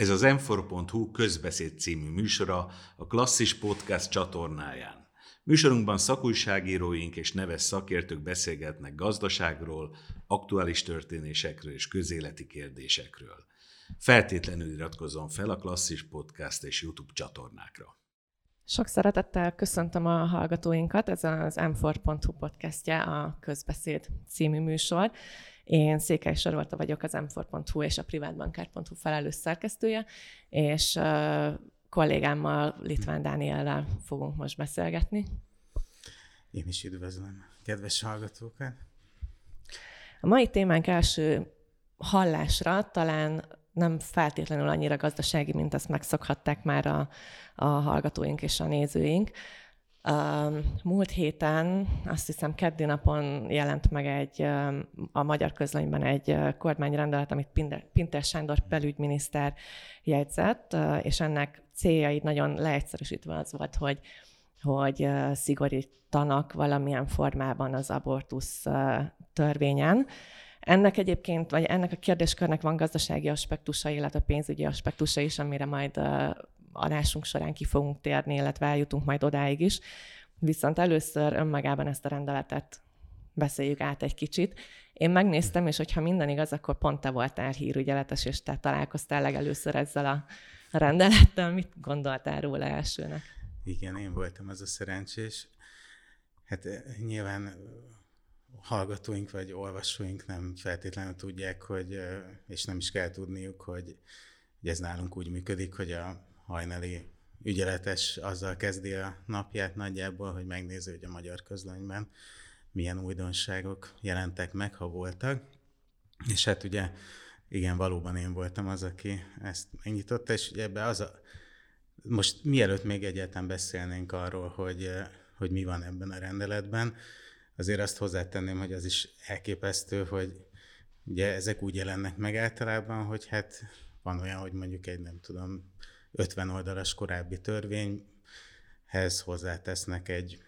Ez az m közbeszéd című műsora a Klasszis Podcast csatornáján. Műsorunkban szakújságíróink és neves szakértők beszélgetnek gazdaságról, aktuális történésekről és közéleti kérdésekről. Feltétlenül iratkozzon fel a Klasszis Podcast és YouTube csatornákra. Sok szeretettel köszöntöm a hallgatóinkat, ez az m4.hu podcastje, a Közbeszéd című műsor. Én Székely Sarolta vagyok, az m4.hu és a privátbankár.hu felelős szerkesztője, és kollégámmal, Litván Dániellel fogunk most beszélgetni. Én is üdvözlöm kedves hallgatókat! A mai témánk első hallásra talán nem feltétlenül annyira gazdasági, mint azt megszokhatták már a, a hallgatóink és a nézőink. Múlt héten, azt hiszem keddi napon jelent meg egy, a magyar közlönyben egy kormányrendelet, amit Pinter Sándor belügyminiszter jegyzett, és ennek céljai nagyon leegyszerűsítve az volt, hogy, hogy szigorítanak valamilyen formában az abortusz törvényen. Ennek egyébként, vagy ennek a kérdéskörnek van gazdasági aspektusa, illetve pénzügyi aspektusa is, amire majd adásunk során ki fogunk térni, illetve eljutunk majd odáig is. Viszont először önmagában ezt a rendeletet beszéljük át egy kicsit. Én megnéztem, és hogyha minden igaz, akkor pont te voltál hírügyeletes, és te találkoztál legelőször ezzel a rendelettel. Mit gondoltál róla elsőnek? Igen, én voltam az a szerencsés. Hát eh, nyilván hallgatóink vagy olvasóink nem feltétlenül tudják, hogy, eh, és nem is kell tudniuk, hogy, hogy ez nálunk úgy működik, hogy a hajnali ügyeletes azzal kezdi a napját nagyjából, hogy megnézi, hogy a magyar közlönyben milyen újdonságok jelentek meg, ha voltak. És hát ugye, igen, valóban én voltam az, aki ezt megnyitotta, és ugye ebbe az a... Most mielőtt még egyáltalán beszélnénk arról, hogy, hogy mi van ebben a rendeletben, azért azt hozzátenném, hogy az is elképesztő, hogy ugye ezek úgy jelennek meg általában, hogy hát van olyan, hogy mondjuk egy, nem tudom, 50 oldalas korábbi törvényhez hozzátesznek egy,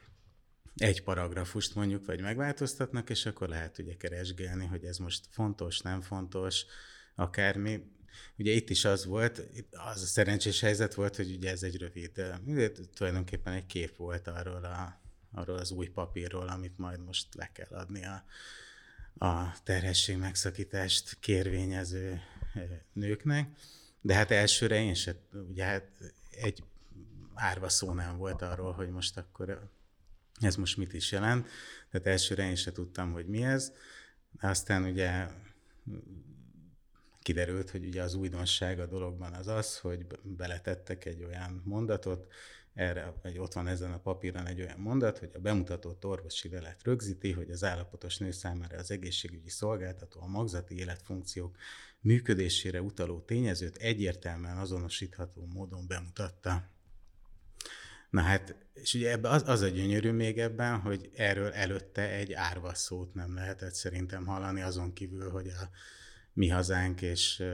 egy paragrafust mondjuk, vagy megváltoztatnak, és akkor lehet ugye keresgélni, hogy ez most fontos, nem fontos, akármi. Ugye itt is az volt, az a szerencsés helyzet volt, hogy ugye ez egy rövid, tulajdonképpen egy kép volt arról, a, arról az új papírról, amit majd most le kell adni a, a terhesség megszakítást kérvényező nőknek. De hát elsőre én se, ugye hát egy árva szó nem volt arról, hogy most akkor ez most mit is jelent. Tehát elsőre én se tudtam, hogy mi ez. Aztán ugye kiderült, hogy ugye az újdonság a dologban az az, hogy beletettek egy olyan mondatot, erre, egy, ott van ezen a papíron egy olyan mondat, hogy a bemutatott orvosi lelet rögzíti, hogy az állapotos nő számára az egészségügyi szolgáltató a magzati életfunkciók működésére utaló tényezőt egyértelműen azonosítható módon bemutatta. Na hát, és ugye ebbe az, az a gyönyörű még ebben, hogy erről előtte egy árva szót nem lehetett szerintem hallani, azon kívül, hogy a mi hazánk és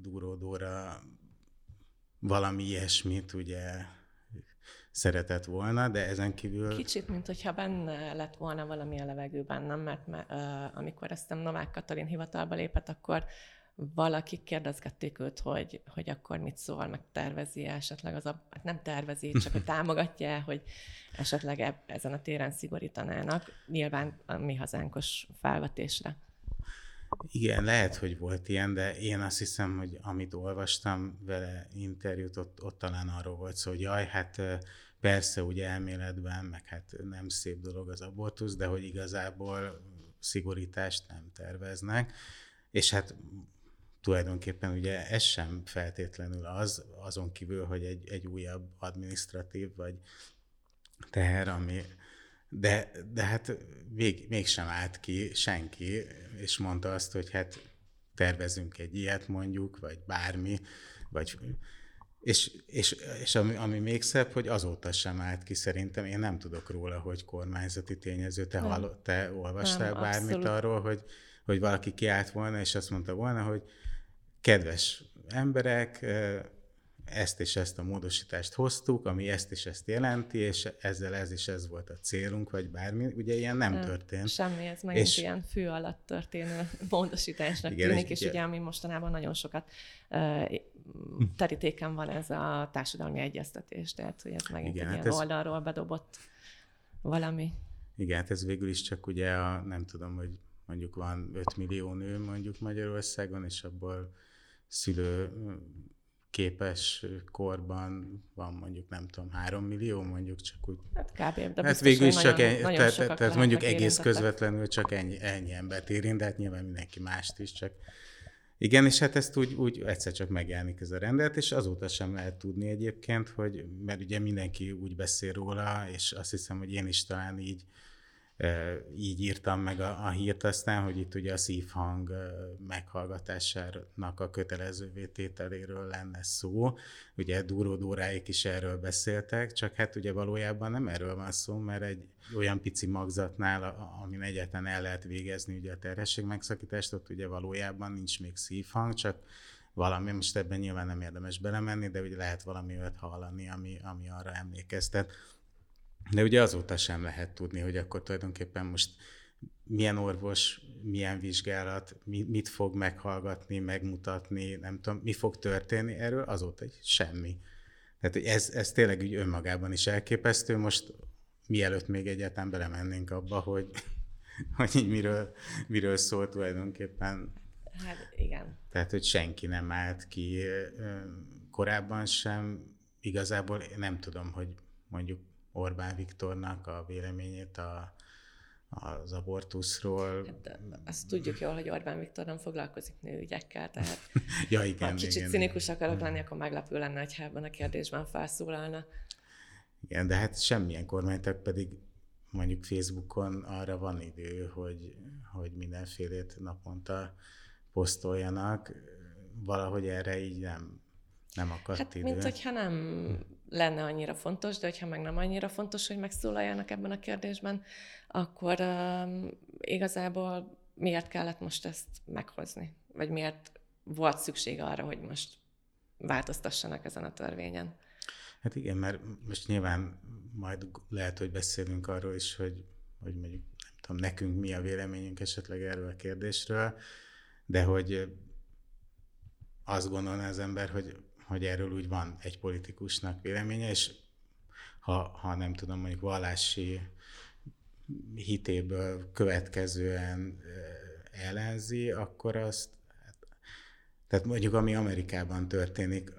Dúró Dóra valami ilyesmit ugye szeretett volna, de ezen kívül... Kicsit, mint hogyha benne lett volna valami a levegőben, nem? Mert uh, amikor ezt Novák Katalin hivatalba lépett, akkor valakik kérdezgették őt, hogy, hogy akkor mit szól, meg tervezi -e esetleg az a, hát nem tervezi, csak hogy támogatja hogy esetleg eb, ezen a téren szigorítanának, nyilván a mi hazánkos felvetésre. Igen, lehet, hogy volt ilyen, de én azt hiszem, hogy amit olvastam vele interjút, ott, ott talán arról volt szó, hogy jaj, hát persze ugye elméletben, meg hát nem szép dolog az abortusz, de hogy igazából szigorítást nem terveznek, és hát tulajdonképpen ugye ez sem feltétlenül az, azon kívül, hogy egy, egy újabb administratív vagy teher, ami de, de hát még, mégsem állt ki senki, és mondta azt, hogy hát tervezünk egy ilyet mondjuk, vagy bármi, vagy és, és, és ami, ami még szebb, hogy azóta sem állt ki szerintem, én nem tudok róla, hogy kormányzati tényező, te, hallott, te olvastál nem, bármit abszolút. arról, hogy, hogy valaki kiállt volna, és azt mondta volna, hogy kedves emberek, ezt és ezt a módosítást hoztuk, ami ezt és ezt jelenti, és ezzel ez és ez volt a célunk, vagy bármi. Ugye ilyen nem történt. Semmi, ez megint és... ilyen fő alatt történő módosításnak igen, tűnik, és, és ugye, ami mostanában nagyon sokat terítéken van ez a társadalmi egyeztetés, tehát hogy ez megint igen, egy hát ilyen ez... oldalról bedobott valami. Igen, hát ez végül is csak ugye a, nem tudom, hogy mondjuk van 5 millió nő mondjuk Magyarországon, és abból szülő képes korban van mondjuk, nem tudom, három millió, mondjuk csak úgy. Hát kb. De hát végül is csak nagyon, tehát, tehát mondjuk egész közvetlenül csak ennyi, ennyi embert érint, de hát nyilván mindenki mást is, csak igen, és hát ezt úgy, úgy egyszer csak megjelenik ez a rendelet, és azóta sem lehet tudni egyébként, hogy, mert ugye mindenki úgy beszél róla, és azt hiszem, hogy én is talán így így írtam meg a, a hírt aztán, hogy itt ugye a szívhang meghallgatásának a kötelező tételéről lenne szó. Ugye Dúró Dóráik is erről beszéltek, csak hát ugye valójában nem erről van szó, mert egy olyan pici magzatnál, amin egyetlen el lehet végezni ugye a terhesség megszakítást, ott ugye valójában nincs még szívhang, csak valami, most ebben nyilván nem érdemes belemenni, de ugye lehet valami olyat hallani, ami, ami arra emlékeztet. De ugye azóta sem lehet tudni, hogy akkor tulajdonképpen most milyen orvos, milyen vizsgálat, mit fog meghallgatni, megmutatni, nem tudom, mi fog történni erről, azóta semmi. Tehát ez, ez tényleg úgy önmagában is elképesztő. Most mielőtt még egyáltalán belemennénk abba, hogy, hogy így miről, miről szól tulajdonképpen. Hát igen. Tehát, hogy senki nem állt ki korábban sem. Igazából nem tudom, hogy mondjuk Orbán Viktornak a véleményét a, az abortuszról. Hát, azt tudjuk jól, hogy Orbán Viktor nem foglalkozik nőügyekkel, tehát ja, igen, ha kicsit igen, cinikus akarok lenni, akkor meglepő lenne, ha ebben a kérdésben felszólalna. Igen, de hát semmilyen kormánytag pedig mondjuk Facebookon arra van idő, hogy, hogy mindenfélét naponta posztoljanak, valahogy erre így nem, nem akadt hát, idő. mint hogyha nem lenne annyira fontos, de hogyha meg nem annyira fontos, hogy megszólaljanak ebben a kérdésben, akkor um, igazából miért kellett most ezt meghozni? Vagy miért volt szükség arra, hogy most változtassanak ezen a törvényen? Hát igen, mert most nyilván majd lehet, hogy beszélünk arról is, hogy, hogy mondjuk nem tudom, nekünk mi a véleményünk esetleg erről a kérdésről, de hogy azt gondolná az ember, hogy hogy erről úgy van egy politikusnak véleménye, és ha, ha nem tudom, mondjuk vallási hitéből következően ellenzi, akkor azt, tehát mondjuk ami Amerikában történik,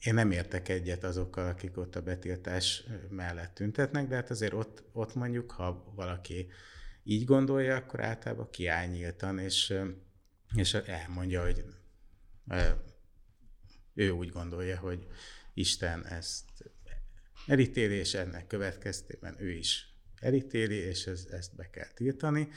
én nem értek egyet azokkal, akik ott a betiltás mellett tüntetnek, de hát azért ott, ott mondjuk, ha valaki így gondolja, akkor általában kiáll nyíltan, és, és elmondja, hogy ő úgy gondolja, hogy Isten ezt elítéli, és ennek következtében ő is elítéli, és ez, ezt be kell tiltani.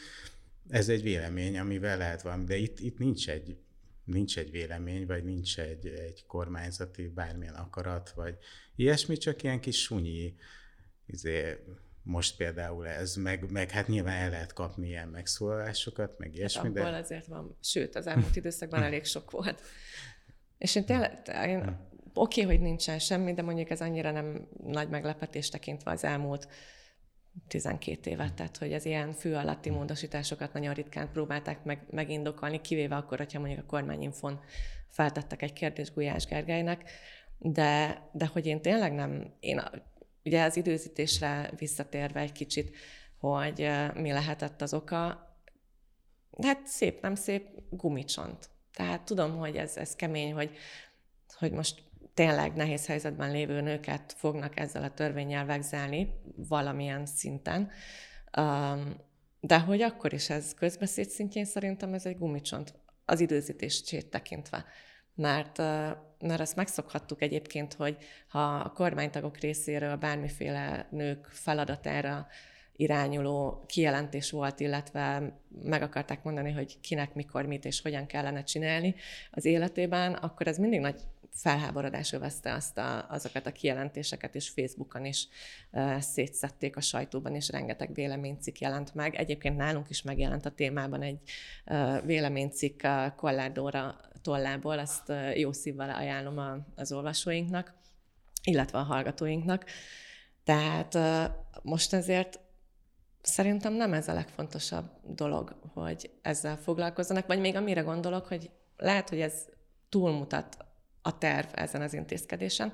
Ez egy vélemény, amivel lehet valami, de itt, itt nincs egy nincs egy vélemény, vagy nincs egy, egy kormányzati bármilyen akarat, vagy ilyesmi, csak ilyen kis sunyi, izé, most például ez, meg, meg hát nyilván el lehet kapni ilyen megszólalásokat, meg hát ilyesmi. Hát de... azért van, sőt, az elmúlt időszakban elég sok volt. És én tényleg, én, hm. oké, okay, hogy nincsen semmi, de mondjuk ez annyira nem nagy meglepetés tekintve az elmúlt 12 évet, tehát hogy az ilyen fő alatti módosításokat nagyon ritkán próbálták meg, megindokolni, kivéve akkor, hogyha mondjuk a kormányinfon feltettek egy kérdést Gulyás Gergelynek, de, de hogy én tényleg nem, én ugye az időzítésre visszatérve egy kicsit, hogy mi lehetett az oka, hát szép, nem szép, gumicsont. Tehát tudom, hogy ez, ez kemény, hogy, hogy most tényleg nehéz helyzetben lévő nőket fognak ezzel a törvényel vegzelni valamilyen szinten. De hogy akkor is ez közbeszéd szintjén szerintem ez egy gumicsont az időzítését tekintve. Mert, mert azt megszokhattuk egyébként, hogy ha a kormánytagok részéről bármiféle nők feladatára irányuló kijelentés volt, illetve meg akarták mondani, hogy kinek, mikor, mit és hogyan kellene csinálni az életében, akkor ez mindig nagy felháborodás övezte azt a, azokat a kijelentéseket, és Facebookon is uh, szétszették a sajtóban, és rengeteg véleménycikk jelent meg. Egyébként nálunk is megjelent a témában egy uh, véleménycikk a Kolládóra tollából, azt uh, jó szívvel ajánlom a, az olvasóinknak, illetve a hallgatóinknak. Tehát uh, most ezért szerintem nem ez a legfontosabb dolog, hogy ezzel foglalkozzanak, vagy még amire gondolok, hogy lehet, hogy ez túlmutat a terv ezen az intézkedésen,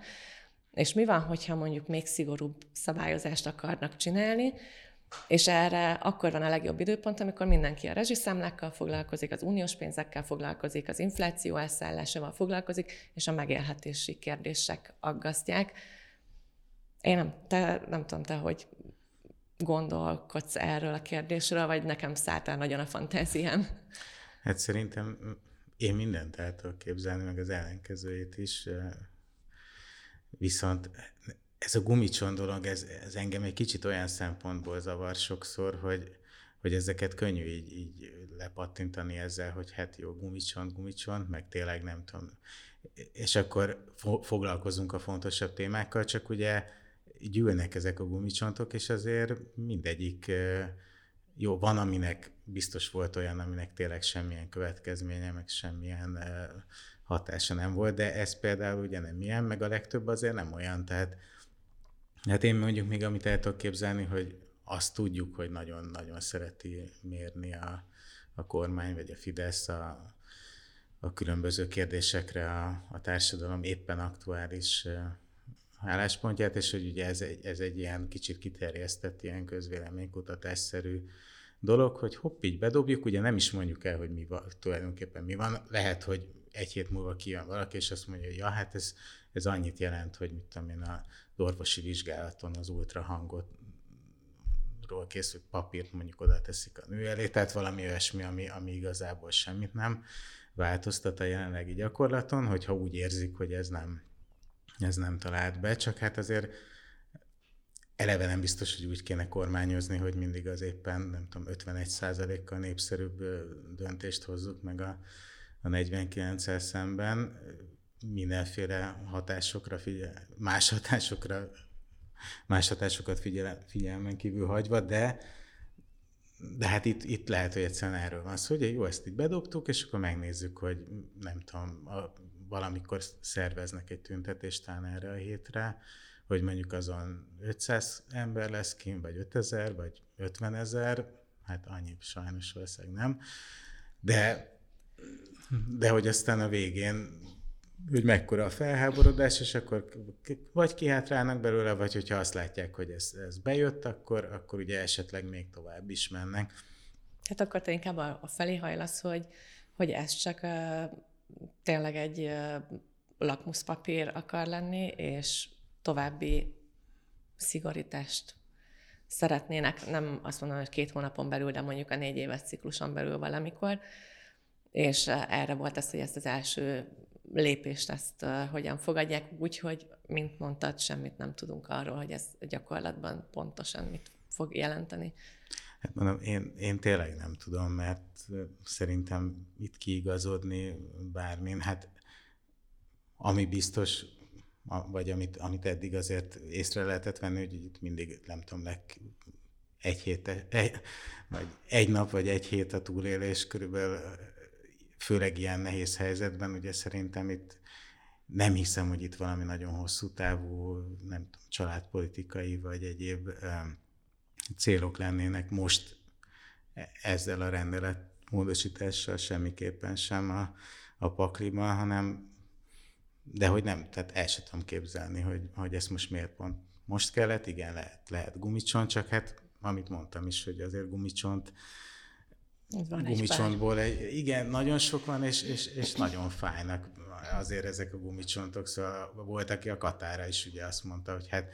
és mi van, hogyha mondjuk még szigorúbb szabályozást akarnak csinálni, és erre akkor van a legjobb időpont, amikor mindenki a rezsiszámlákkal foglalkozik, az uniós pénzekkel foglalkozik, az infláció elszállásával foglalkozik, és a megélhetési kérdések aggasztják. Én nem, te, nem tudom, te hogy gondolkodsz erről a kérdésről, vagy nekem szállt el nagyon a fantáziám? Hát szerintem én mindent el tudok képzelni, meg az ellenkezőjét is. Viszont ez a gumicson dolog, ez, ez engem egy kicsit olyan szempontból zavar sokszor, hogy, hogy ezeket könnyű így, így lepattintani ezzel, hogy hát jó, gumicson, gumicson, meg tényleg nem tudom. És akkor fo- foglalkozunk a fontosabb témákkal, csak ugye gyűlnek ezek a gumicsontok, és azért mindegyik jó, van, aminek biztos volt olyan, aminek tényleg semmilyen következménye, meg semmilyen hatása nem volt, de ez például ugye nem ilyen, meg a legtöbb azért nem olyan, tehát hát én mondjuk még amit el tudok képzelni, hogy azt tudjuk, hogy nagyon-nagyon szereti mérni a, a kormány, vagy a Fidesz a, a különböző kérdésekre a, a társadalom éppen aktuális álláspontját, és hogy ugye ez egy, ez egy ilyen kicsit kiterjesztett, ilyen közvéleménykutatásszerű dolog, hogy hopp, így bedobjuk, ugye nem is mondjuk el, hogy mi van, tulajdonképpen mi van. Lehet, hogy egy hét múlva kijön valaki, és azt mondja, hogy ja, hát ez, ez annyit jelent, hogy mit tudom én, a orvosi vizsgálaton az ultrahangot ról készült papírt mondjuk oda teszik a nő elé, tehát valami olyasmi, ami, ami igazából semmit nem változtat a jelenlegi gyakorlaton, hogyha úgy érzik, hogy ez nem, ez nem talált be, csak hát azért eleve nem biztos, hogy úgy kéne kormányozni, hogy mindig az éppen, nem tudom, 51 kal népszerűbb döntést hozzuk meg a, a 49-el szemben. Mindenféle hatásokra figyel, más hatásokra, más hatásokat figyel, figyelmen kívül hagyva, de de hát itt, itt lehet, hogy egyszerűen erről van szó, hogy jó, ezt itt bedobtuk, és akkor megnézzük, hogy nem tudom, a, valamikor szerveznek egy tüntetést erre a hétre, hogy mondjuk azon 500 ember lesz kim, vagy 5000, vagy 50 ezer, hát annyi sajnos valószínűleg nem, de, de hogy aztán a végén hogy mekkora a felháborodás, és akkor vagy kihátrálnak belőle, vagy hogyha azt látják, hogy ez, ez bejött, akkor, akkor ugye esetleg még tovább is mennek. Hát akkor te inkább a, a felé hajlasz, hogy, hogy ez csak uh, tényleg egy lakmuszpapír akar lenni, és további szigorítást szeretnének, nem azt mondom, hogy két hónapon belül, de mondjuk a négy éves cikluson belül valamikor, és erre volt az, hogy ezt az első lépést ezt hogyan fogadják, úgyhogy, mint mondtad, semmit nem tudunk arról, hogy ez gyakorlatban pontosan mit fog jelenteni. Hát mondom, én, én tényleg nem tudom, mert szerintem itt kiigazodni bármin, hát ami biztos, vagy amit, amit eddig azért észre lehetett venni, hogy itt mindig, nem tudom, leg, egy hét, egy, vagy egy nap, vagy egy hét a túlélés körülbelül, főleg ilyen nehéz helyzetben, ugye szerintem itt nem hiszem, hogy itt valami nagyon hosszú távú, nem tudom, családpolitikai, vagy egyéb célok lennének most ezzel a rendelet módosítással semmiképpen sem a, a pakliban, hanem de hogy nem, tehát el sem tudom képzelni, hogy, hogy ezt most miért pont most kellett, igen, lehet, lehet gumicsont, csak hát amit mondtam is, hogy azért gumicsont, van gumicsontból, egy, igen, nagyon sok van, és, és, és nagyon fájnak azért ezek a gumicsontok, szóval volt, aki a Katára is ugye azt mondta, hogy hát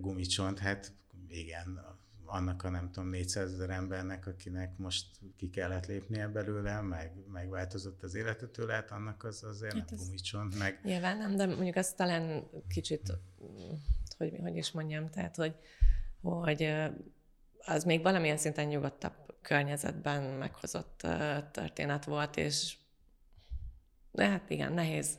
gumicsont, hát igen, annak a nem tudom 400 ezer embernek, akinek most ki kellett lépnie belőle, meg megváltozott az élete tőle, hát annak az azért hát nem gumicsont, meg... Nyilván nem, de mondjuk azt talán kicsit, hogy, hogy is mondjam, tehát, hogy, hogy az még valamilyen szinten nyugodtabb környezetben meghozott történet volt, és de hát igen, nehéz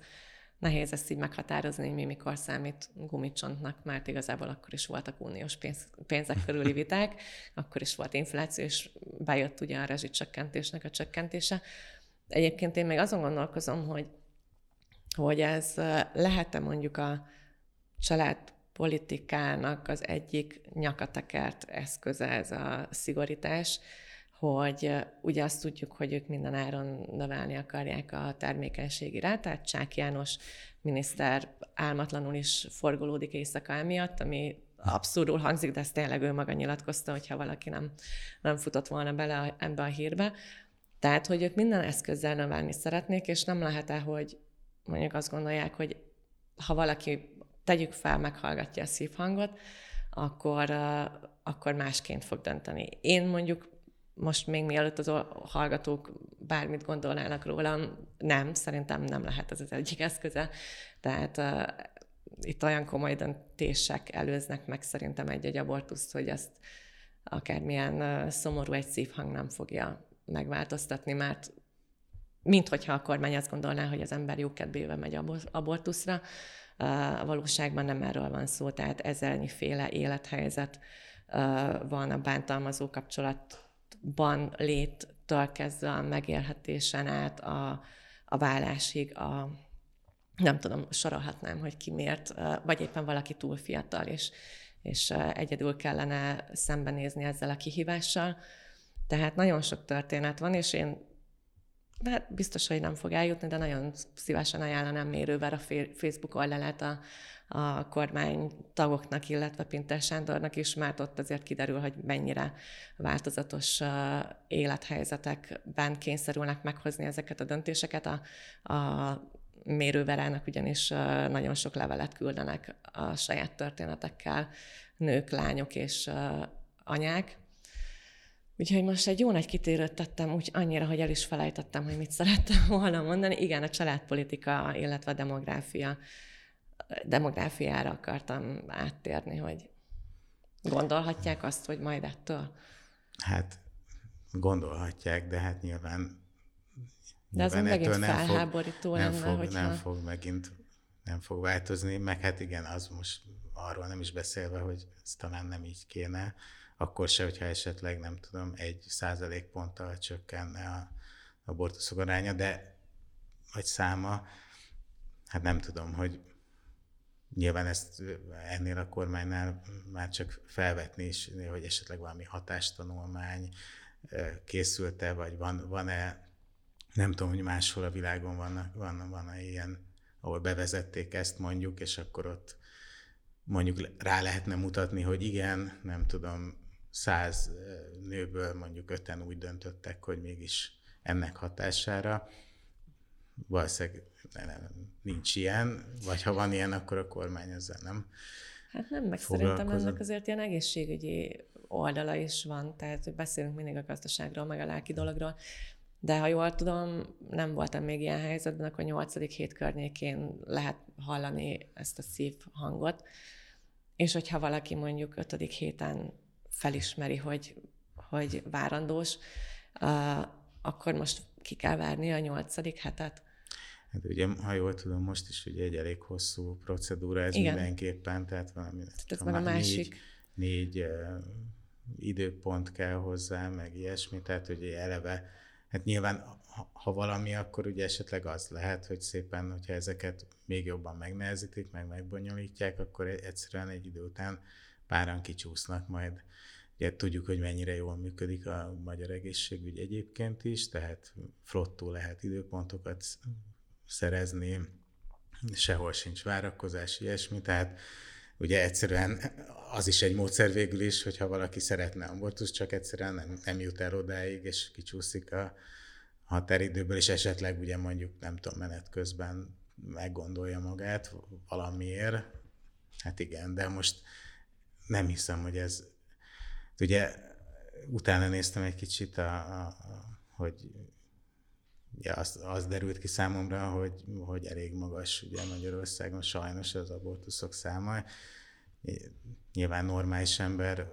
nehéz ezt így meghatározni, mi mikor számít gumicsontnak, mert igazából akkor is voltak uniós pénz, pénzek körüli viták, akkor is volt infláció, és bejött ugye a rezsicsökkentésnek a csökkentése. Egyébként én még azon gondolkozom, hogy, hogy ez lehet-e mondjuk a családpolitikának az egyik nyakatekert eszköze ez a szigorítás, hogy ugye azt tudjuk, hogy ők minden áron növelni akarják a termékenységi rátát. Csák János miniszter álmatlanul is forgolódik éjszaka emiatt, ami abszurdul hangzik, de ezt tényleg ő maga nyilatkozta, hogyha valaki nem, nem futott volna bele ebbe a hírbe. Tehát, hogy ők minden eszközzel növelni szeretnék, és nem lehet-e, hogy mondjuk azt gondolják, hogy ha valaki, tegyük fel, meghallgatja a szívhangot, akkor, akkor másként fog dönteni. Én mondjuk most még mielőtt az hallgatók bármit gondolnának rólam, nem, szerintem nem lehet ez az egyik eszköze. Tehát uh, itt olyan komoly döntések előznek meg szerintem egy-egy abortuszt, hogy ezt akármilyen uh, szomorú egy szívhang nem fogja megváltoztatni, mert mint hogyha a kormány azt gondolná, hogy az ember jókedvével megy abortuszra, uh, a valóságban nem erről van szó, tehát ezernyi féle élethelyzet uh, van a bántalmazó kapcsolat ban léttől kezdve a megélhetésen át a, a vállásig, a, nem tudom, sorolhatnám, hogy ki miért, vagy éppen valaki túl fiatal, és, és egyedül kellene szembenézni ezzel a kihívással. Tehát nagyon sok történet van, és én hát biztos, hogy nem fog eljutni, de nagyon szívesen ajánlanám mérővel a Facebook oldalát a, a kormány tagoknak, illetve Pinter Sándornak is, mert ott azért kiderül, hogy mennyire változatos élethelyzetekben kényszerülnek meghozni ezeket a döntéseket. A, a mérőverának ugyanis nagyon sok levelet küldenek a saját történetekkel nők, lányok és anyák, Úgyhogy most egy jó nagy kitérőt tettem, úgy annyira, hogy el is felejtettem, hogy mit szerettem volna mondani. Igen, a családpolitika, illetve a demográfia demográfiára akartam áttérni, hogy gondolhatják azt, hogy majd ettől? Hát gondolhatják, de hát nyilván de az megint nem felháborító fog, lenne, nem fog, hogyha... nem fog megint nem fog változni, meg hát igen, az most arról nem is beszélve, hogy ez talán nem így kéne, akkor se, hogyha esetleg nem tudom, egy százalékponttal csökkenne a abortuszok aránya, de vagy száma, hát nem tudom, hogy Nyilván ezt ennél a kormánynál már csak felvetni is, hogy esetleg valami hatástanulmány készült-e, vagy van, van-e, nem tudom, hogy máshol a világon vannak, van, van-e ilyen, ahol bevezették ezt mondjuk, és akkor ott mondjuk rá lehetne mutatni, hogy igen, nem tudom, száz nőből mondjuk öten úgy döntöttek, hogy mégis ennek hatására. Valószínűleg nem, nincs ilyen, vagy ha van ilyen, akkor a kormány ezzel nem Hát nem, meg szerintem ennek azért ilyen egészségügyi oldala is van, tehát hogy beszélünk mindig a gazdaságról, meg a lelki dologról, de ha jól tudom, nem voltam még ilyen helyzetben, akkor nyolcadik hét környékén lehet hallani ezt a szív hangot, és hogyha valaki mondjuk ötödik héten felismeri, hogy, hogy várandós, akkor most ki kell várni a nyolcadik hetet? Hát ugye, ha jól tudom, most is ugye egy elég hosszú procedúra ez Igen. mindenképpen, tehát valami tehát ez meg a másik. Négy, négy uh, időpont kell hozzá, meg ilyesmi, tehát ugye eleve, hát nyilván ha, ha valami, akkor ugye esetleg az lehet, hogy szépen, hogyha ezeket még jobban megnehezítik, meg megbonyolítják, akkor egyszerűen egy idő után páran kicsúsznak majd. Ugye tudjuk, hogy mennyire jól működik a magyar egészségügy egyébként is, tehát flottó lehet időpontokat szerezni, sehol sincs várakozás, ilyesmi, tehát ugye egyszerűen az is egy módszer végül is, hogyha valaki szeretne abortus, csak egyszerűen nem, nem jut el odáig, és kicsúszik a határidőből, és esetleg ugye mondjuk, nem tudom, menet közben meggondolja magát valamiért. Hát igen, de most nem hiszem, hogy ez... Ugye utána néztem egy kicsit, a, a, a, hogy ja, az, az derült ki számomra, hogy, hogy elég magas ugye Magyarországon sajnos az abortuszok száma. Nyilván normális ember,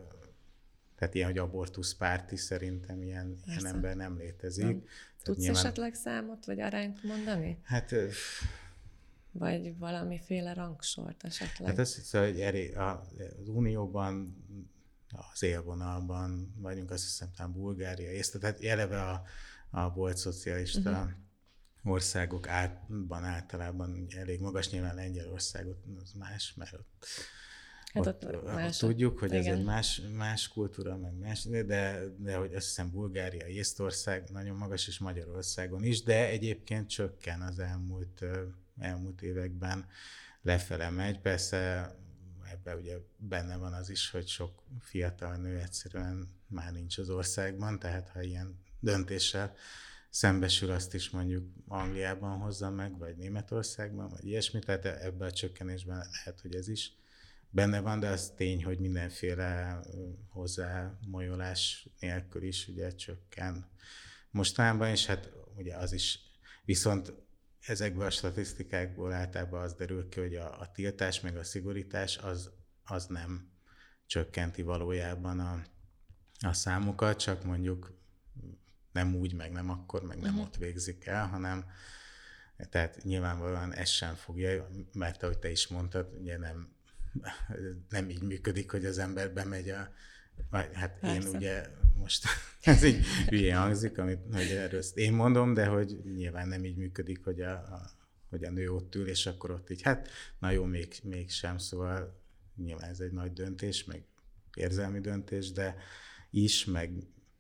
tehát ilyen, hogy abortusz párti szerintem ilyen, ilyen ember nem létezik. Nem. Tudsz nyilván... esetleg számot vagy arányt mondani? Hát Vagy valamiféle rangsort esetleg? Hát azt hiszem, hogy eré, az Unióban, az élvonalban vagyunk, azt hiszem, talán Bulgária, észre, tehát eleve a, a volt szocialista uh-huh. országok átban általában elég magas, nyilván Lengyelországot az más, mert ott Hát ott, ott, más, tudjuk, hogy igen. ez egy más, más kultúra, meg más, de, de hogy azt hiszem Bulgária, Észtország nagyon magas, és Magyarországon is, de egyébként csökken az elmúlt, elmúlt években lefele megy. Persze ebben ugye benne van az is, hogy sok fiatal nő egyszerűen már nincs az országban, tehát ha ilyen döntéssel szembesül, azt is mondjuk Angliában hozza meg, vagy Németországban, vagy ilyesmi, tehát ebben a csökkenésben lehet, hogy ez is benne van, de az tény, hogy mindenféle hozzá molyolás nélkül is ugye csökken mostanában, és hát ugye az is, viszont ezekből a statisztikákból általában az derül ki, hogy a, a tiltás meg a szigorítás az, az nem csökkenti valójában a, a számokat, csak mondjuk nem úgy, meg nem akkor, meg nem uh-huh. ott végzik el, hanem tehát nyilvánvalóan ez sem fogja, mert ahogy te is mondtad, ugye nem nem így működik, hogy az ember bemegy a Hát Persze. én ugye most ez így hülye hangzik, amit hogy erről én mondom, de hogy nyilván nem így működik, hogy a, a, hogy a nő ott ül, és akkor ott így, hát na jó, még, még sem, szóval nyilván ez egy nagy döntés, meg érzelmi döntés, de is, meg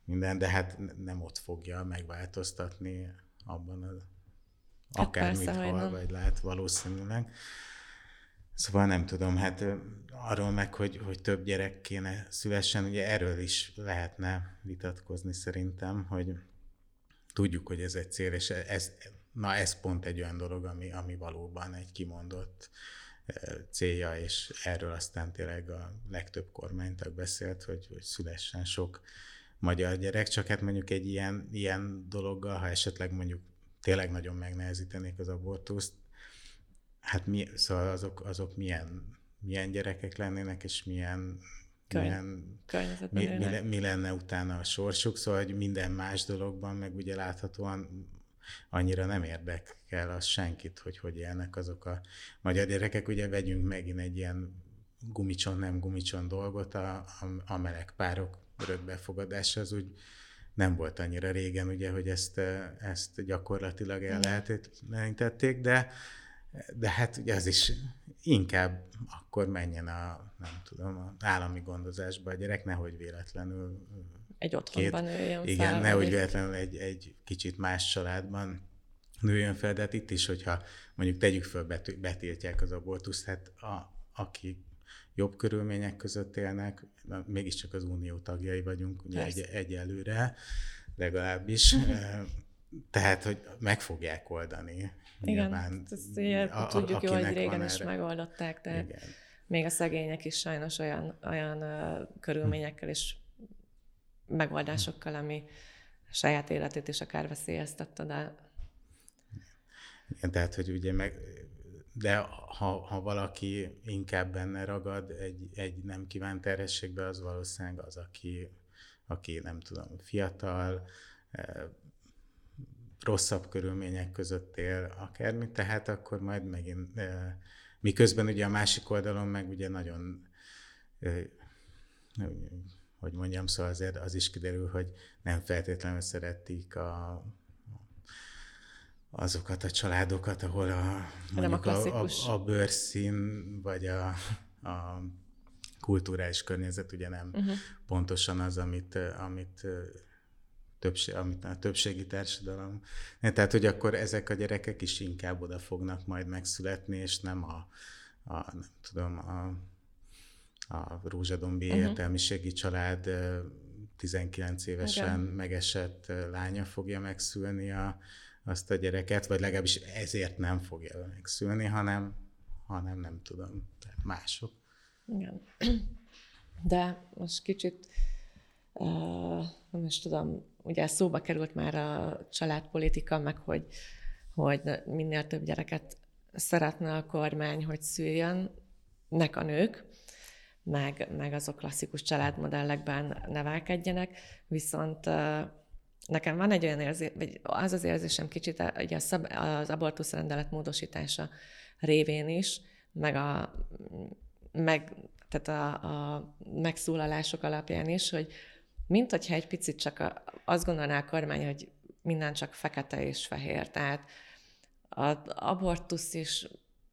minden, de hát nem ott fogja megváltoztatni abban az hát akármit hall, vagy lát valószínűleg. Szóval nem tudom, hát arról meg, hogy, hogy több gyerek kéne szülessen, ugye erről is lehetne vitatkozni szerintem, hogy tudjuk, hogy ez egy cél, és ez, na ez pont egy olyan dolog, ami, ami valóban egy kimondott célja, és erről aztán tényleg a legtöbb kormánytag beszélt, hogy, hogy szülessen sok magyar gyerek, csak hát mondjuk egy ilyen, ilyen dologgal, ha esetleg mondjuk tényleg nagyon megnehezítenék az abortuszt, Hát mi, szóval azok, azok milyen, milyen gyerekek lennének, és milyen, milyen mi, mi, mi, lenne utána a sorsuk, szóval hogy minden más dologban, meg ugye láthatóan annyira nem érdekel az senkit, hogy hogy élnek azok a magyar gyerekek. Ugye vegyünk megint egy ilyen gumicson, nem gumicson dolgot, a, a, a meleg párok örökbefogadása, az úgy nem volt annyira régen, ugye, hogy ezt, ezt gyakorlatilag el lehetetlenítették, de de hát ugye az is inkább akkor menjen a, nem tudom, a állami gondozásba. A gyerek, nehogy véletlenül egy otthonban két, nőjön igen, fel. Nehogy véletlenül egy, egy kicsit más családban nőjön fel, de hát itt is, hogyha mondjuk tegyük föl, betiltják az abortuszt, hát a, aki jobb körülmények között élnek, mégiscsak az unió tagjai vagyunk, ugye egy, egyelőre legalábbis, tehát, hogy meg fogják oldani igen, ezt ugye, a, tudjuk jó, hogy régen is erre. megoldották, de Igen. még a szegények is sajnos olyan, olyan uh, körülményekkel és megoldásokkal, ami saját életét is akár veszélyeztette, de... Igen, tehát, hogy ugye meg, de ha, ha valaki inkább benne ragad egy, egy nem kívánt terhességbe, az valószínűleg az, aki, aki nem tudom, fiatal, rosszabb körülmények között él akármi, tehát akkor majd megint, miközben ugye a másik oldalon meg ugye nagyon, hogy mondjam, szóval azért az is kiderül, hogy nem feltétlenül szeretik a, azokat a családokat, ahol a, mondjuk a, a, a bőrszín, vagy a, a kulturális környezet ugye nem uh-huh. pontosan az, amit, amit többség, amit a többségi társadalom. Tehát, hogy akkor ezek a gyerekek is inkább oda fognak majd megszületni, és nem a, a nem tudom, a, a Rózsadombi uh-huh. értelmiségi család 19 évesen Igen. megesett lánya fogja megszülni a, azt a gyereket, vagy legalábbis ezért nem fogja megszülni, hanem, hanem nem tudom, tehát mások. Igen. De most kicsit, uh, nem is tudom, ugye szóba került már a családpolitika, meg hogy, hogy minél több gyereket szeretne a kormány, hogy szüljön, nek a nők, meg, meg azok klasszikus családmodellekben nevelkedjenek, viszont nekem van egy olyan érzés, vagy az az érzésem kicsit, ugye az abortusz rendelet módosítása révén is, meg a, meg, tehát a, a megszólalások alapján is, hogy mint hogyha egy picit csak a, azt gondolná a kormány, hogy minden csak fekete és fehér. Tehát az abortusz is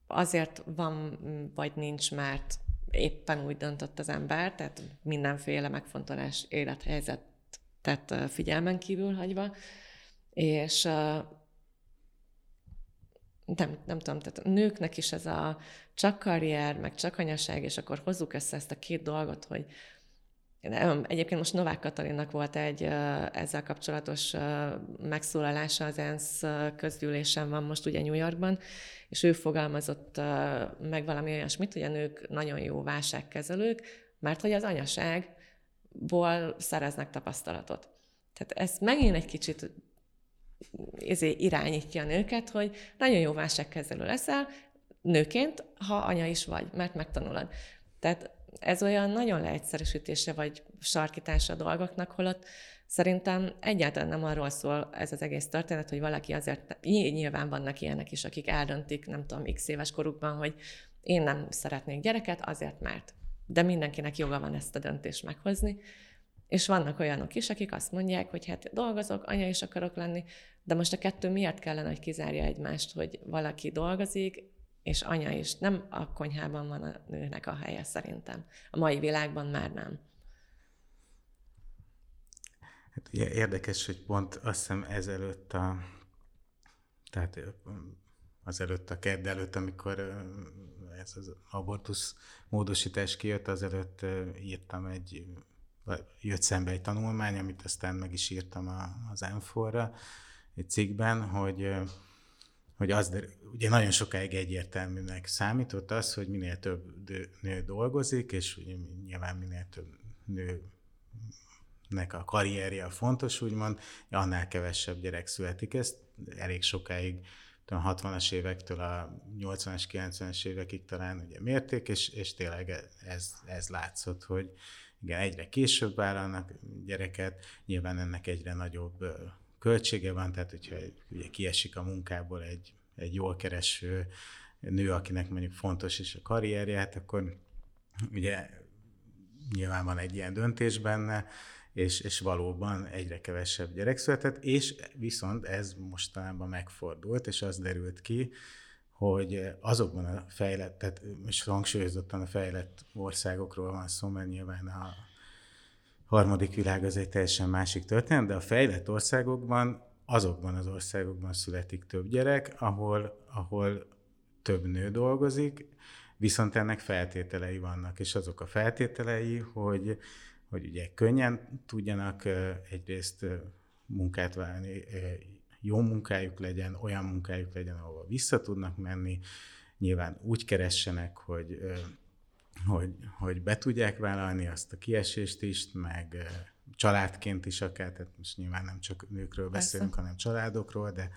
azért van, vagy nincs, mert éppen úgy döntött az ember, tehát mindenféle megfontolás, élethelyzetet figyelmen kívül hagyva, és nem, nem tudom, tehát a nőknek is ez a csak karrier, meg csak anyaság, és akkor hozzuk össze ezt a két dolgot, hogy Egyébként most Novák Katalinnak volt egy ezzel kapcsolatos megszólalása az ENSZ közgyűlésen van most ugye New Yorkban, és ő fogalmazott meg valami olyasmit, hogy a nők nagyon jó válságkezelők, mert hogy az anyaságból szereznek tapasztalatot. Tehát ez megint egy kicsit ezért irányítja a nőket, hogy nagyon jó válságkezelő leszel, nőként, ha anya is vagy, mert megtanulod. Tehát ez olyan nagyon leegyszerűsítése vagy sarkítása a dolgoknak, holott szerintem egyáltalán nem arról szól ez az egész történet, hogy valaki azért, nyilván vannak ilyenek is, akik eldöntik, nem tudom, x éves korukban, hogy én nem szeretnék gyereket, azért mert. De mindenkinek joga van ezt a döntést meghozni. És vannak olyanok is, akik azt mondják, hogy hát dolgozok, anya is akarok lenni, de most a kettő miért kellene, hogy kizárja egymást, hogy valaki dolgozik, és anya is. Nem a konyhában van a nőnek a helye szerintem. A mai világban már nem. Hát ugye érdekes, hogy pont azt hiszem ezelőtt a, tehát az előtt a kedd előtt, amikor ez az abortusz módosítás kijött, azelőtt írtam egy, jött szembe egy tanulmány, amit aztán meg is írtam az M4-ra, egy cikkben, hogy hogy az, ugye nagyon sokáig egyértelműnek számított az, hogy minél több nő dolgozik, és nyilván minél több nőnek a karrierje fontos, úgymond, annál kevesebb gyerek születik. Ezt elég sokáig, a 60-as évektől a 80-as, 90-es évekig talán ugye mérték, és, és tényleg ez, ez látszott, hogy igen, egyre később vállalnak gyereket, nyilván ennek egyre nagyobb költsége van, tehát hogyha ugye kiesik a munkából egy, egy jól kereső nő, akinek mondjuk fontos is a karrierje, hát akkor ugye nyilván van egy ilyen döntés benne, és, és valóban egyre kevesebb gyerek született, és viszont ez mostanában megfordult, és az derült ki, hogy azokban a fejlett, tehát most hangsúlyozottan a fejlett országokról van szó, mert nyilván a harmadik világ az egy teljesen másik történet, de a fejlett országokban, azokban az országokban születik több gyerek, ahol, ahol több nő dolgozik, viszont ennek feltételei vannak, és azok a feltételei, hogy, hogy ugye könnyen tudjanak egyrészt munkát válni, jó munkájuk legyen, olyan munkájuk legyen, ahol vissza tudnak menni, nyilván úgy keressenek, hogy hogy, hogy be tudják vállalni azt a kiesést is, meg családként is akár, tehát most nyilván nem csak nőkről Persze. beszélünk, hanem családokról, de,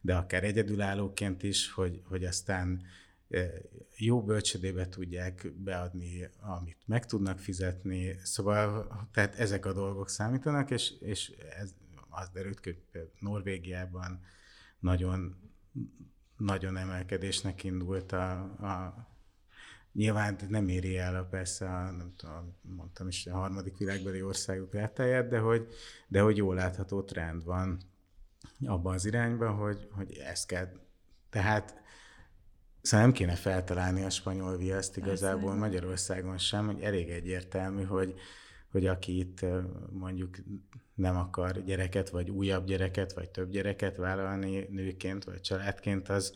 de akár egyedülállóként is, hogy, hogy aztán jó bölcsödébe tudják beadni, amit meg tudnak fizetni. Szóval, tehát ezek a dolgok számítanak, és, és ez az derült hogy Norvégiában nagyon, nagyon emelkedésnek indult a, a Nyilván nem éri el a persze, a, nem tudom, mondtam is, a harmadik világbeli országok rátáját, de hogy, de hogy jól látható trend van abban az irányban, hogy, hogy ezt kell. Tehát Szóval nem kéne feltalálni a spanyol viaszt igazából Persze. Magyarországon sem, hogy elég egyértelmű, hogy, hogy aki itt mondjuk nem akar gyereket, vagy újabb gyereket, vagy több gyereket vállalni nőként, vagy családként, az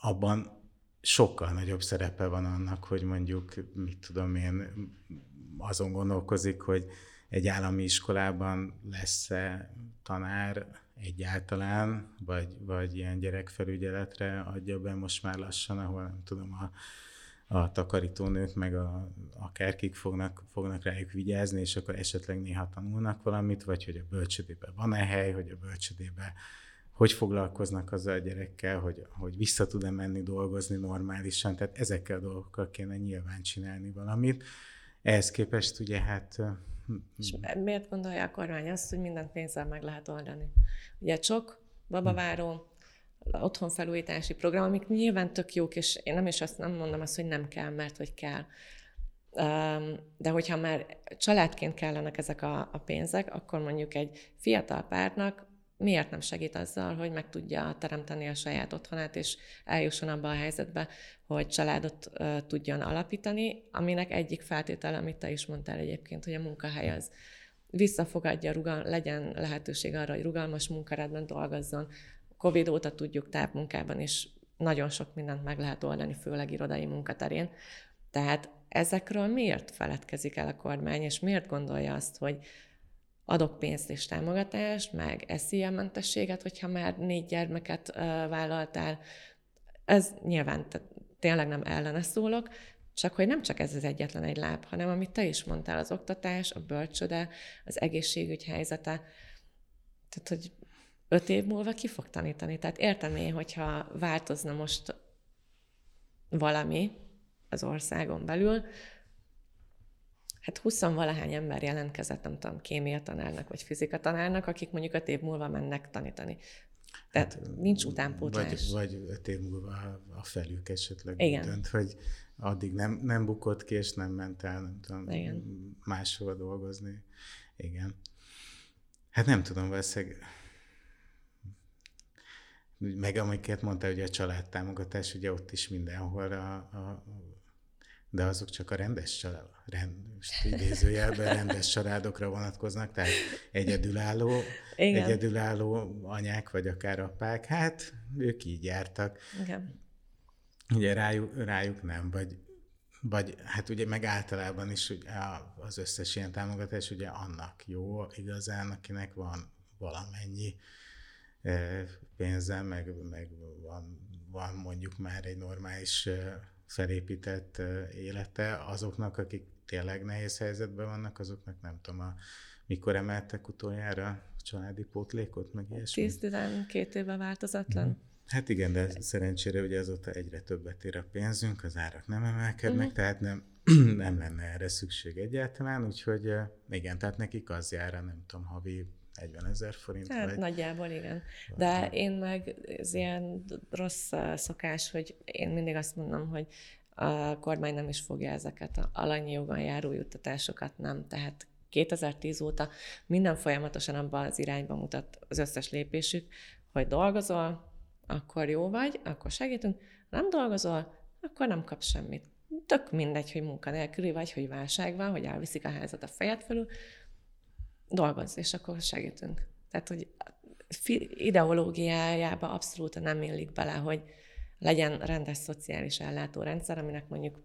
abban sokkal nagyobb szerepe van annak, hogy mondjuk, mit tudom én, azon gondolkozik, hogy egy állami iskolában lesz-e tanár egyáltalán, vagy, vagy ilyen gyerekfelügyeletre adja be most már lassan, ahol nem tudom, a, a takarítónők meg a, akárkik fognak, fognak rájuk vigyázni, és akkor esetleg néha tanulnak valamit, vagy hogy a bölcsödében van-e hely, hogy a bölcsödében hogy foglalkoznak azzal a gyerekkel, hogy, hogy vissza tud-e menni dolgozni normálisan, tehát ezekkel a dolgokkal kéne nyilván csinálni valamit. Ehhez képest ugye hát... És miért gondolja a kormány azt, hogy mindent pénzzel meg lehet oldani? Ugye csok, babaváró, otthonfelújítási program, amik nyilván tök jók, és én nem is azt nem mondom azt, hogy nem kell, mert hogy kell. De hogyha már családként kellenek ezek a, a pénzek, akkor mondjuk egy fiatal párnak miért nem segít azzal, hogy meg tudja teremteni a saját otthonát, és eljusson abba a helyzetbe, hogy családot tudjon alapítani, aminek egyik feltétele, amit te is mondtál egyébként, hogy a munkahely az visszafogadja, rugal, legyen lehetőség arra, hogy rugalmas munkaredben dolgozzon. Covid óta tudjuk távmunkában is nagyon sok mindent meg lehet oldani, főleg irodai munkaterén. Tehát ezekről miért feledkezik el a kormány, és miért gondolja azt, hogy adok pénzt és támogatást, meg eszélyementességet, hogyha már négy gyermeket vállaltál. Ez nyilván tényleg nem ellene szólok, csak hogy nem csak ez az egyetlen egy láb, hanem amit te is mondtál, az oktatás, a bölcsöde, az egészségügy helyzete. Tehát, hogy öt év múlva ki fog tanítani? Tehát értem én, hogyha változna most valami az országon belül, hát 20 valahány ember jelentkezett, nem tudom, kémia tanárnak vagy fizika tanárnak, akik mondjuk öt év múlva mennek tanítani. Tehát hát, nincs utánpótlás. Vagy, vagy öt év múlva a felük esetleg Igen. dönt, hogy addig nem, nem bukott ki, és nem ment el, nem tudom, Igen. máshova dolgozni. Igen. Hát nem tudom, valószínűleg meg amiket mondta, ugye a családtámogatás, ugye ott is mindenhol a, a de azok csak a rendes család, rend, idézőjelben rendes családokra vonatkoznak, tehát egyedülálló, Igen. egyedülálló anyák, vagy akár apák, hát ők így jártak. Igen. Ugye rájuk, rájuk nem, vagy, vagy hát ugye meg általában is ugye az összes ilyen támogatás ugye annak jó igazán, akinek van valamennyi pénze, meg, meg van, van mondjuk már egy normális felépített élete azoknak, akik tényleg nehéz helyzetben vannak, azoknak nem tudom, a, mikor emeltek utoljára a családi pótlékot, meg ilyesmi? 10-12 éve változatlan. Mm. Hát igen, de szerencsére ugye azóta egyre többet ér a pénzünk, az árak nem emelkednek, uh-huh. tehát nem, nem lenne erre szükség egyáltalán, úgyhogy igen, tehát nekik az jár, nem tudom, havi 40 ezer forint. Hát vagy... nagyjából igen. De vagy... én meg ez ilyen rossz szokás, hogy én mindig azt mondom, hogy a kormány nem is fogja ezeket a alanyi jogon járó juttatásokat, nem. Tehát 2010 óta minden folyamatosan abban az irányba mutat az összes lépésük, hogy dolgozol, akkor jó vagy, akkor segítünk, nem dolgozol, akkor nem kapsz semmit. Tök mindegy, hogy munkanélküli vagy, hogy válság van, hogy elviszik a házat a fejed felül, dolgozz, és akkor segítünk. Tehát, hogy ideológiájába abszolút nem illik bele, hogy legyen rendes szociális ellátórendszer, aminek mondjuk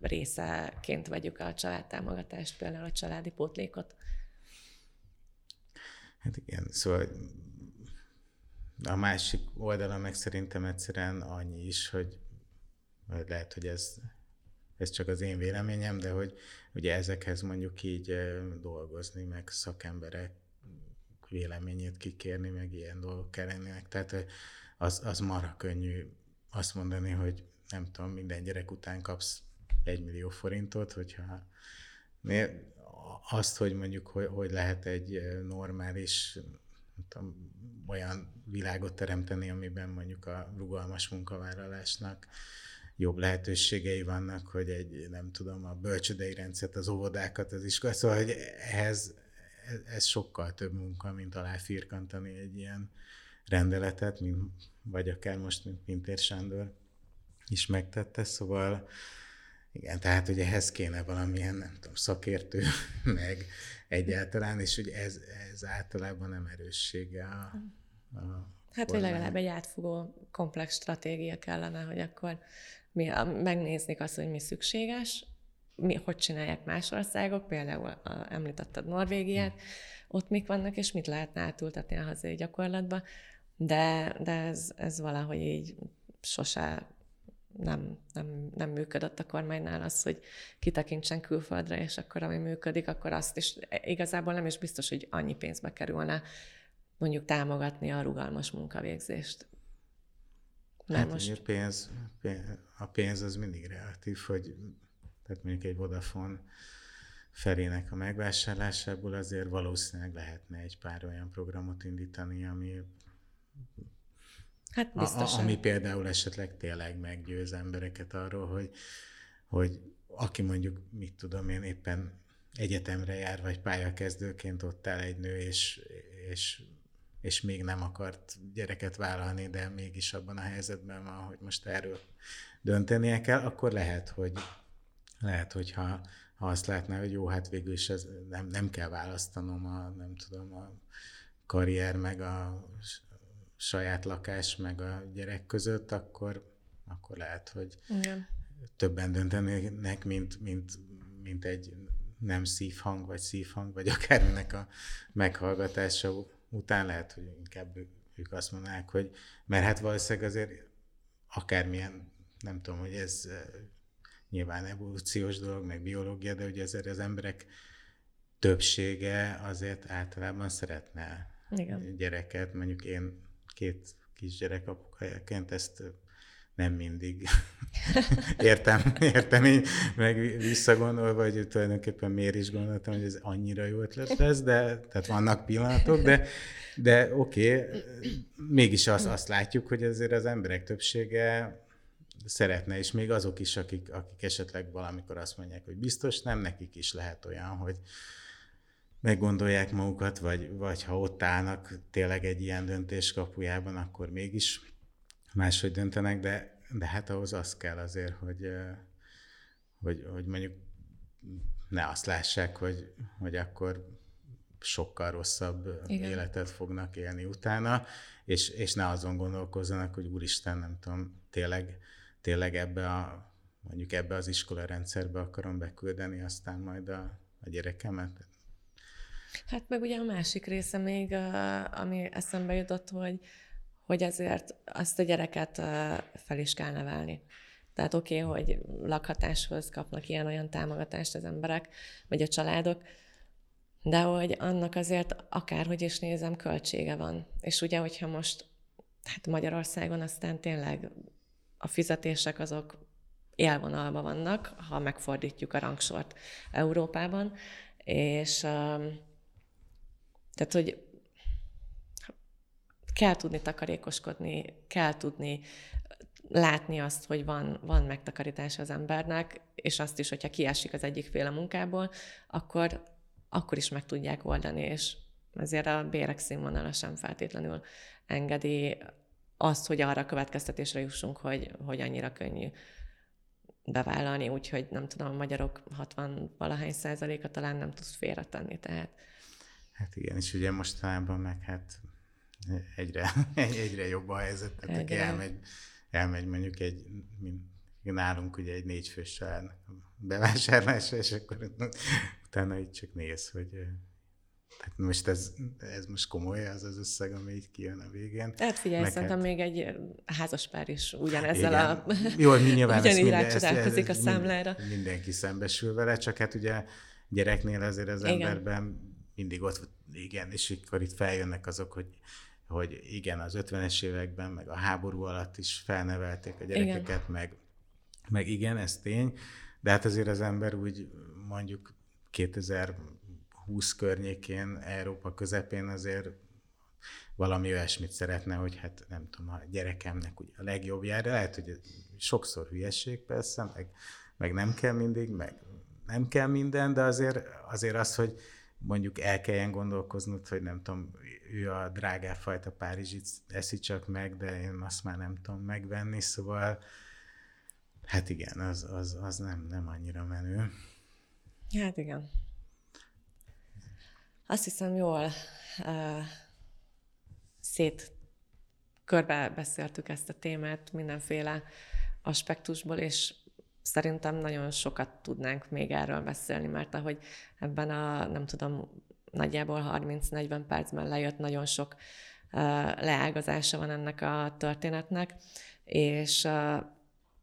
részeként vegyük a családtámogatást, például a családi pótlékot. Hát igen, szóval a másik oldala meg szerintem egyszerűen annyi is, hogy lehet, hogy ez, ez csak az én véleményem, de hogy ugye ezekhez mondjuk így dolgozni, meg szakemberek véleményét kikérni, meg ilyen dolgok kellenének. Tehát az, az marha könnyű azt mondani, hogy nem tudom, minden gyerek után kapsz egy millió forintot, hogyha azt, hogy mondjuk, hogy, hogy lehet egy normális tudom, olyan világot teremteni, amiben mondjuk a rugalmas munkavállalásnak jobb lehetőségei vannak, hogy egy, nem tudom, a bölcsödei rendszert, az óvodákat, az iskola, szóval, hogy ehhez ez sokkal több munka, mint aláfirkantani egy ilyen rendeletet, mint, vagy akár most, mint Pintér Sándor is megtette, szóval igen, tehát ugye ehhez kéne valamilyen, nem tudom, szakértő, meg egyáltalán, és ugye ez, ez általában nem erőssége a, a Hát, hogy legalább egy átfogó, komplex stratégia kellene, hogy akkor mi, megnéznék azt, hogy mi szükséges, mi, hogy csinálják más országok, például a, említetted Norvégiát, hm. ott mik vannak, és mit lehetne átültetni a hazai gyakorlatba, de, de ez, ez valahogy így sose nem, nem, nem működött a kormánynál az, hogy kitekintsen külföldre, és akkor ami működik, akkor azt is igazából nem is biztos, hogy annyi pénzbe kerülne mondjuk támogatni a rugalmas munkavégzést. Mert hát most... pénz, pénz, a pénz az mindig relatív, hogy tehát mondjuk egy Vodafone felének a megvásárlásából azért valószínűleg lehetne egy pár olyan programot indítani, ami Hát biztosan. A, ami például esetleg tényleg meggyőz embereket arról, hogy, hogy aki mondjuk, mit tudom én, éppen egyetemre jár, vagy pályakezdőként ott áll egy nő, és, és, és még nem akart gyereket vállalni, de mégis abban a helyzetben van, hogy most erről döntenie kell, akkor lehet, hogy lehet, hogyha ha azt látná, hogy jó, hát végül is ez nem, nem kell választanom a, nem tudom, a karrier, meg a saját lakás, meg a gyerek között, akkor, akkor lehet, hogy Igen. többen döntenének, mint, mint, mint egy nem szívhang, vagy szívhang, vagy akárminek a meghallgatása után lehet, hogy inkább ők azt mondanák, hogy mert hát valószínűleg azért akármilyen, nem tudom, hogy ez nyilván evolúciós dolog, meg biológia, de ugye azért az emberek többsége azért általában szeretne Igen. gyereket. Mondjuk én két kisgyerek apukájaként ezt nem mindig. Értem, értem így, meg visszagondolva, hogy tulajdonképpen miért is gondoltam, hogy ez annyira jó ötlet lesz, de tehát vannak pillanatok, de, de oké, okay, mégis azt, azt látjuk, hogy azért az emberek többsége szeretne, és még azok is, akik, akik esetleg valamikor azt mondják, hogy biztos nem, nekik is lehet olyan, hogy meggondolják magukat, vagy, vagy ha ott állnak tényleg egy ilyen döntés kapujában, akkor mégis máshogy döntenek, de, de hát ahhoz az kell azért, hogy, hogy, hogy mondjuk ne azt lássák, hogy, hogy akkor sokkal rosszabb Igen. életet fognak élni utána, és, és ne azon gondolkozzanak, hogy úristen, nem tudom, tényleg tényleg ebbe a, mondjuk ebbe az iskola rendszerbe akarom beküldeni aztán majd a, a gyerekemet. Hát meg ugye a másik része még, ami eszembe jutott, hogy, hogy azért azt a gyereket fel is kell nevelni. Tehát oké, okay, hogy lakhatáshoz kapnak ilyen-olyan támogatást az emberek, vagy a családok, de hogy annak azért akárhogy is nézem, költsége van. És ugye, hogyha most hát Magyarországon aztán tényleg a fizetések azok élvonalban vannak, ha megfordítjuk a rangsort Európában, és tehát, hogy kell tudni takarékoskodni, kell tudni látni azt, hogy van, van megtakarítás az embernek, és azt is, hogyha kiesik az egyik féle munkából, akkor, akkor is meg tudják oldani, és ezért a bérek színvonala sem feltétlenül engedi azt, hogy arra a következtetésre jussunk, hogy, hogy annyira könnyű bevállalni, úgyhogy nem tudom, a magyarok 60 valahány százaléka talán nem tudsz félretenni, tehát. Hát igen, és ugye mostanában meg hát egyre, egyre jobb a helyzet, tehát aki elmegy, elmegy mondjuk egy, mint nálunk ugye egy négyfős család bevásárlásra, és akkor utána így csak néz, hogy Hát most ez, ez most komoly, az az összeg, ami így kijön a végén. Hát figyelj, Meg szerintem hát... még egy házaspár is ugyanezzel Igen. a... Jó, mi nyilván ugyanígy minden, rácsodálkozik a számlára. Mindenki szembesül vele, csak hát ugye gyereknél azért az igen. emberben mindig ott, igen, és akkor itt feljönnek azok, hogy hogy igen, az 50-es években, meg a háború alatt is felnevelték a gyerekeket, igen. meg, meg igen, ez tény, de hát azért az ember úgy mondjuk 2000 20 környékén, Európa közepén azért valami olyasmit szeretne, hogy hát nem tudom, a gyerekemnek ugye a legjobbjára, lehet, hogy sokszor hülyesség persze, meg, meg nem kell mindig, meg nem kell minden, de azért, azért az, hogy mondjuk el kelljen gondolkoznod, hogy nem tudom, ő a drágább fajta Párizsit eszi csak meg, de én azt már nem tudom megvenni, szóval hát igen, az, az, az nem, nem annyira menő. Hát igen. Azt hiszem jól uh, szét körbe beszéltük ezt a témát mindenféle aspektusból, és szerintem nagyon sokat tudnánk még erről beszélni, mert ahogy ebben a, nem tudom, nagyjából 30-40 percben lejött, nagyon sok uh, leágazása van ennek a történetnek, és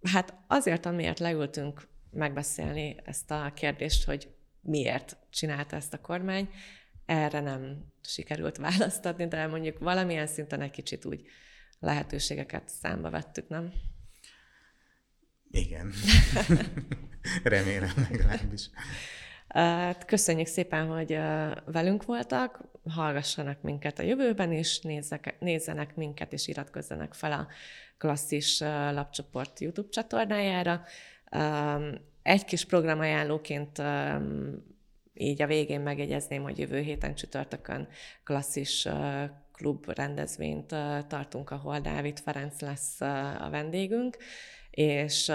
hát azért, amiért leültünk megbeszélni ezt a kérdést, hogy miért csinálta ezt a kormány, erre nem sikerült választ adni, de mondjuk valamilyen szinten egy kicsit úgy lehetőségeket számba vettük, nem? Igen. Remélem legalábbis. Hát köszönjük szépen, hogy velünk voltak, hallgassanak minket a jövőben is, nézzek, nézzenek minket és iratkozzanak fel a klasszis lapcsoport YouTube csatornájára. Egy kis programajánlóként így a végén megjegyezném, hogy jövő héten csütörtökön klasszis klub rendezvényt tartunk, ahol Dávid Ferenc lesz a vendégünk, és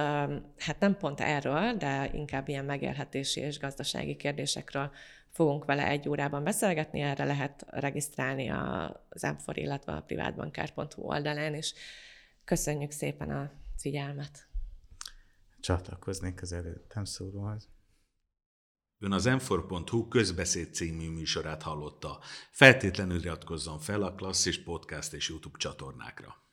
hát nem pont erről, de inkább ilyen megélhetési és gazdasági kérdésekről fogunk vele egy órában beszélgetni, erre lehet regisztrálni az m illetve a privátbankár.hu oldalán, és köszönjük szépen a figyelmet. Csatlakoznék az előttem szólóhoz. Ön az m közbeszéd című műsorát hallotta. Feltétlenül iratkozzon fel a Klasszis Podcast és YouTube csatornákra.